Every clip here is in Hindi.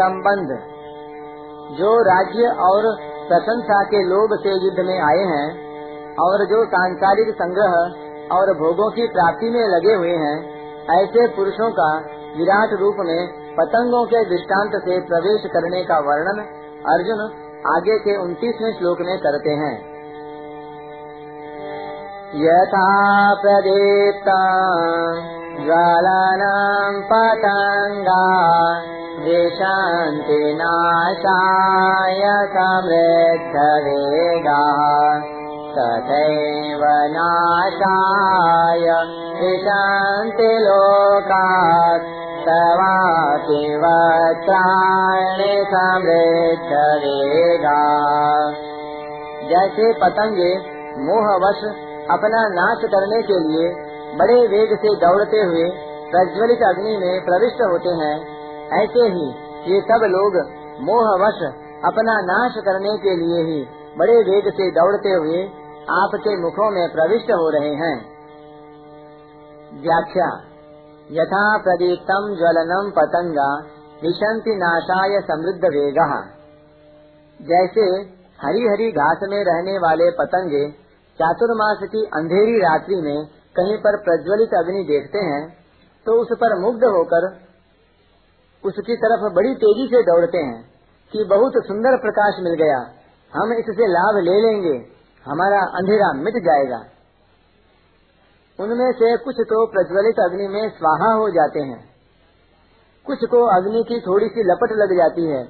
संबंध। जो राज्य और प्रशंसा के लोभ से युद्ध में आए हैं, और जो सांसारिक संग्रह और भोगों की प्राप्ति में लगे हुए हैं, ऐसे पुरुषों का विराट रूप में पतंगों के दृष्टांत से प्रवेश करने का वर्णन अर्जुन आगे के उनतीसवें श्लोक में करते हैं। यथा प्रदीप्ता ज्वालानां पतङ्गा विशन्ति नाशाय समृद्धवेगाः तथैव नाशाय विशन्ति लोकात् तवापि वक्त्राणि समृद्धवेगा जैसे पतंगे मोहवश अपना नाश करने के लिए बड़े वेग से दौड़ते हुए प्रज्वलित अग्नि में प्रविष्ट होते हैं ऐसे ही ये सब लोग मोहवश अपना नाश करने के लिए ही बड़े वेग से दौड़ते हुए आपके मुखों में प्रविष्ट हो रहे हैं। व्याख्या, यथा प्रदीप्तम ज्वलनम पतंगा विशंति नाशाय समृद्ध वेग। जैसे हरी हरी घास में रहने वाले पतंगे चातुर्मास की अंधेरी रात्रि में कहीं पर प्रज्वलित अग्नि देखते हैं तो उस पर मुग्ध होकर उसकी तरफ़ बड़ी तेज़ी से दौड़ते हैं कि बहुत सुंदर प्रकाश मिल गया। हम इससे लाभ ले लेंगे। हमारा अंधेरा मिट जाएगा। उनमें से कुछ तो प्रज्वलित अग्नि में स्वाहा हो जाते हैं। कुछ को अग्नि की थोड़ी सी लपट लग जाती है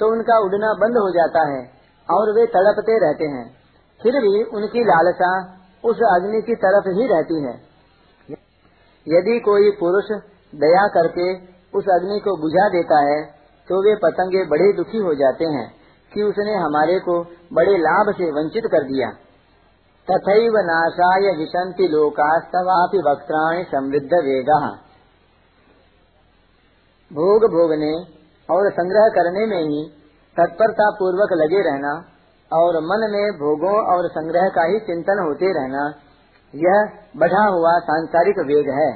तो उनका उड़ना बंद हो जाता है और वे तड़पते रहते हैं। फिर भी उनकी लालसा उस अग्नि की तरफ़ ही रहती है। यदि कोई पुरुष दया करके उस अग्नि को बुझा देता है तो वे पतंगे बड़े दुखी हो जाते हैं कि उसने हमारे को बड़े लाभ से वंचित कर दिया। तथैव नाशाय विशंति लोकास्तवापि वक्त्राणि समृद्ध वेगा। भोग भोगने और संग्रह करने में ही तत्परता पूर्वक लगे रहना और मन में भोगों और संग्रह का ही चिंतन होते रहना, यह बढ़ा हुआ सांसारिक वेग है।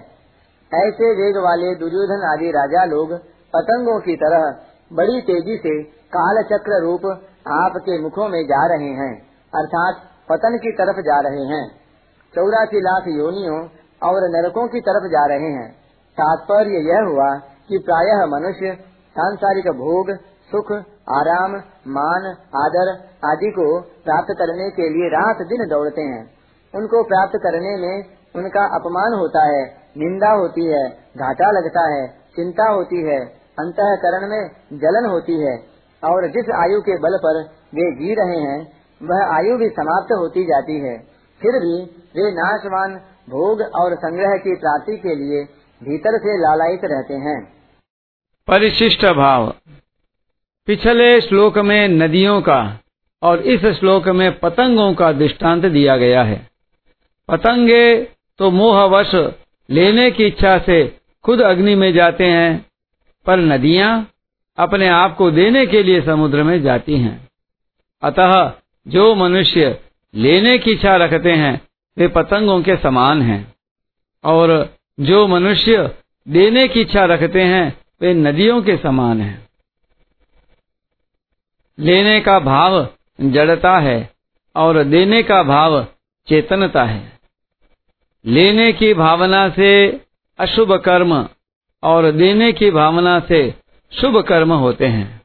ऐसे वेग वाले दुर्योधन आदि राजा लोग पतंगों की तरह बड़ी तेज़ी से काल चक्र रूप आपके मुखों में जा रहे हैं, अर्थात पतन की तरफ़ जा रहे हैं। चौरासी लाख योनियों और नरकों की तरफ़ जा रहे हैं। तात्पर्य यह हुआ कि प्रायः मनुष्य सांसारिक भोग, सुख, आराम, मान, आदर आदि को प्राप्त करने के लिए रात दिन दौड़ते हैं। उनको प्राप्त करने में उनका अपमान होता है। निंदा होती है, घाटा लगता है, चिंता होती है, अंतकरण में जलन होती है। और जिस आयु के बल पर वे जी रहे हैं, वह आयु भी समाप्त होती जाती है। फिर भी वे नाशवान भोग और संग्रह की प्राप्ति के लिए भीतर से लालायित रहते हैं। परिशिष्ट भाव। पिछले श्लोक में नदियों का और इस श्लोक में पतंगों का दृष्टांत दिया गया है। पतंगे तो मोहवश लेने की इच्छा से खुद अग्नि में जाते हैं, पर नदियाँ अपने आप को देने के लिए समुद्र में जाती हैं। अतः जो मनुष्य लेने की इच्छा रखते हैं, वे पतंगों के समान हैं। और जो मनुष्य देने की इच्छा रखते हैं, वे नदियों के समान हैं। लेने का भाव जड़ता है, और देने का भाव चेतनता है। लेने की भावना से अशुभ कर्म और देने की भावना से शुभ कर्म होते हैं।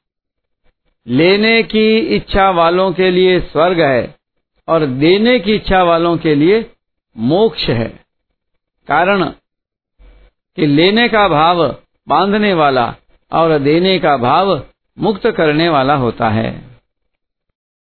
लेने की इच्छा वालों के लिए स्वर्ग है और देने की इच्छा वालों के लिए मोक्ष है। कारण कि लेने का भाव बांधने वाला और देने का भाव मुक्त करने वाला होता है।